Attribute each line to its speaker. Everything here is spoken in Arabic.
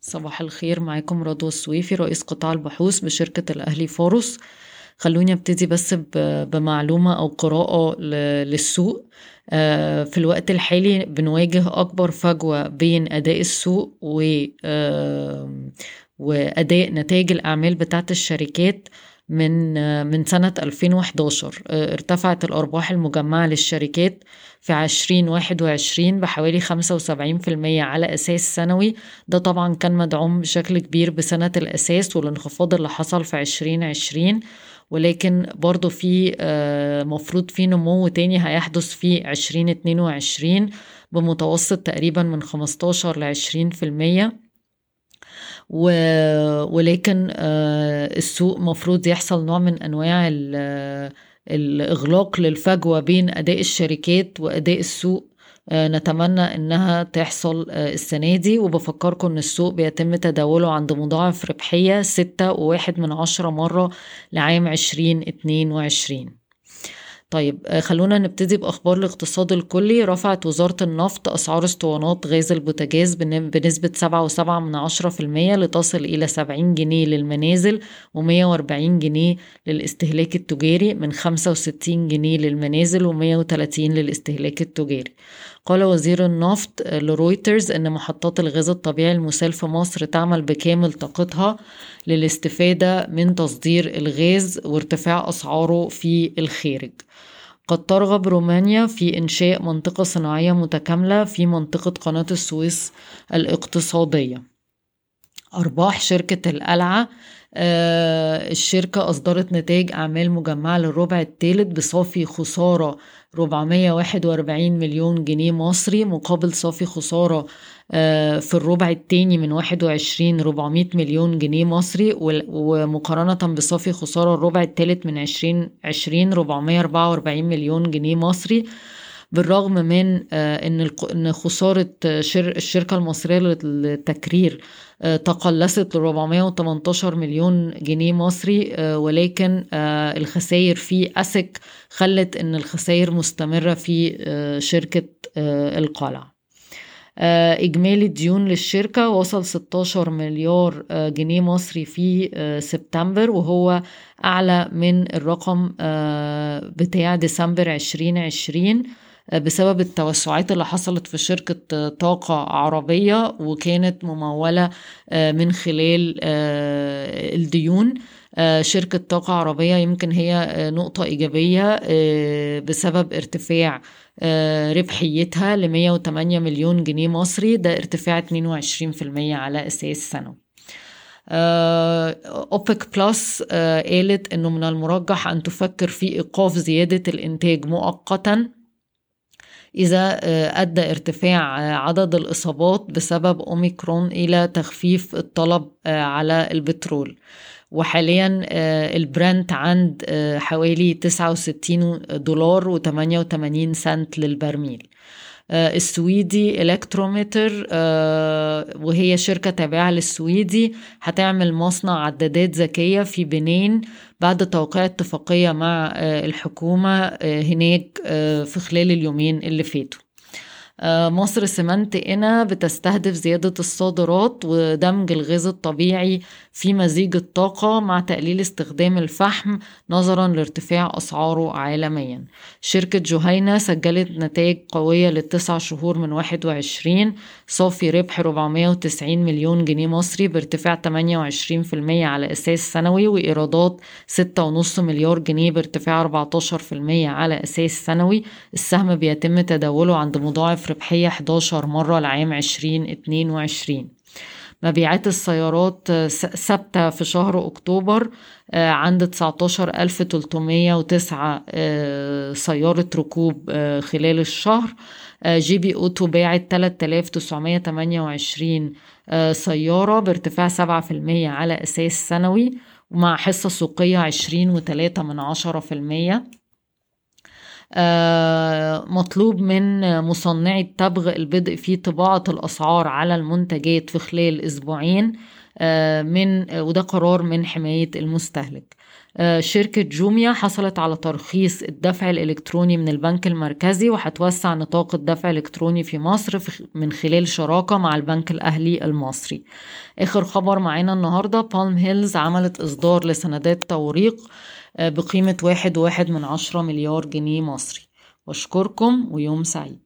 Speaker 1: صباح الخير معاكم رضوى السويفي رئيس قطاع البحوث بشركة الأهلي فاروس. خلوني أبتدي بس بمعلومة أو قراءة للسوق. آه، في الوقت الحالي بنواجه أكبر فجوة بين أداء السوق و وأداء نتائج الأعمال بتاعت الشركات. من من سنة 2011 آه، ارتفعت الأرباح المجمعة للشركات في 2021 بحوالي 75% على أساس سنوي. ده طبعا كان مدعوم بشكل كبير بسنة الأساس والانخفاض اللي حصل في 2020 ولكن برضو في آه، مفروض في نمو تاني هيحدث في 2022 بمتوسط تقريبا من 15 ل 20% و... ولكن آه، السوق مفروض يحصل نوع من أنواع الإغلاق للفجوة بين أداء الشركات وأداء السوق. آه، نتمنى إنها تحصل آه، السنة دي وبفكركم إن السوق بيتم تداوله عند مضاعف ربحية ستة وواحد من عشرة مرة لعام عشرين اتنين وعشرين. طيب آه، خلونا نبتدي بأخبار الاقتصاد الكلي. رفعت وزارة النفط أسعار اسطوانات غاز البوتاجاز بنسبة سبعة وسبعة من عشرة في المية لتصل إلى سبعين جنيه للمنازل ومية وأربعين جنيه للاستهلاك التجاري من خمسة وستين جنيه للمنازل ومية وتلاتين للاستهلاك التجاري. قال وزير النفط لرويترز أن محطات الغاز الطبيعي المسال في مصر تعمل بكامل طاقتها للاستفادة من تصدير الغاز وارتفاع أسعاره في الخارج. قد ترغب رومانيا في إنشاء منطقة صناعية متكاملة في منطقة قناة السويس الاقتصادية. أرباح شركة القلعة آه الشركة أصدرت نتائج أعمال مجمعة للربع الثالث بصافي خسارة 441 مليون جنيه مصري مقابل صافي خسارة آه، في الربع الثاني من 21 400 مليون جنيه مصري ومقارنة بصافي خسارة الربع الثالث من 2020 444 مليون جنيه مصري. بالرغم من آه، إن خسارة الشركة المصرية للتكرير آه، تقلصت ل 418 مليون جنيه مصري آه، ولكن الخسائر في أسك خلت إن الخسائر مستمرة في شركة القلعة. إجمالي الديون للشركة وصل 16 مليار جنيه مصري في سبتمبر وهو أعلى من الرقم بتاع ديسمبر 2020 بسبب التوسعات اللي حصلت في شركة طاقة عربية وكانت ممولة آه، من خلال آه، الديون. آه، شركة طاقة عربية يمكن هي نقطة إيجابية بسبب ارتفاع ربحيتها ل 108 مليون جنيه مصري. ده ارتفاع 22% على أساس سنوي أوبك بلس قالت أنه من المرجح أن تفكر في إيقاف زيادة الإنتاج مؤقتا. إذا آه، أدى ارتفاع آه، عدد الإصابات بسبب أوميكرون إلى تخفيف الطلب آه، على البترول. وحاليا البرنت عند حوالي 69 دولار و88 سنت للبرميل. السويدي إلكتروميتر آه، وهي شركة تابعة للسويدي. هتعمل مصنع عدادات ذكية في بنين بعد توقيع اتفاقية مع آه، الحكومة هناك في خلال اليومين اللي فاتوا. آه، مصر سمنت قنا بتستهدف زيادة الصادرات ودمج الغاز الطبيعي في مزيج الطاقة مع تقليل استخدام الفحم نظرا لارتفاع أسعاره عالميا. شركة جهينة سجلت نتائج قوية للتسع شهور من 21 صافي ربح 490 مليون جنيه مصري بارتفاع 28% على أساس سنوي وإيرادات 6.5 مليار جنيه بارتفاع 14% على أساس سنوي. السهم بيتم تداوله عند مضاعف ربحية 11 مرة لعام 2022 مبيعات السيارات ثابتة في شهر أكتوبر آه، عند 19309 آه، سيارة ركوب آه، خلال الشهر. جي بي أوتو باعت 3928 سيارة بارتفاع 7% على أساس سنوي ومع حصة سوقية 20 وتلاتة من عشرة في المية آه، مطلوب من مصنعي التبغ البدء في طباعة الأسعار على المنتجات في خلال أسبوعين من وده قرار من حماية المستهلك. شركة جوميا حصلت على ترخيص الدفع الإلكتروني من البنك المركزي وهتوسع نطاق الدفع الإلكتروني في مصر من خلال شراكة مع البنك الأهلي المصري. آخر خبر معانا النهاردة بالم هيلز عملت إصدار لسندات توريق بقيمة واحد واحد من عشرة مليار جنيه مصري. واشكركم ويوم سعيد.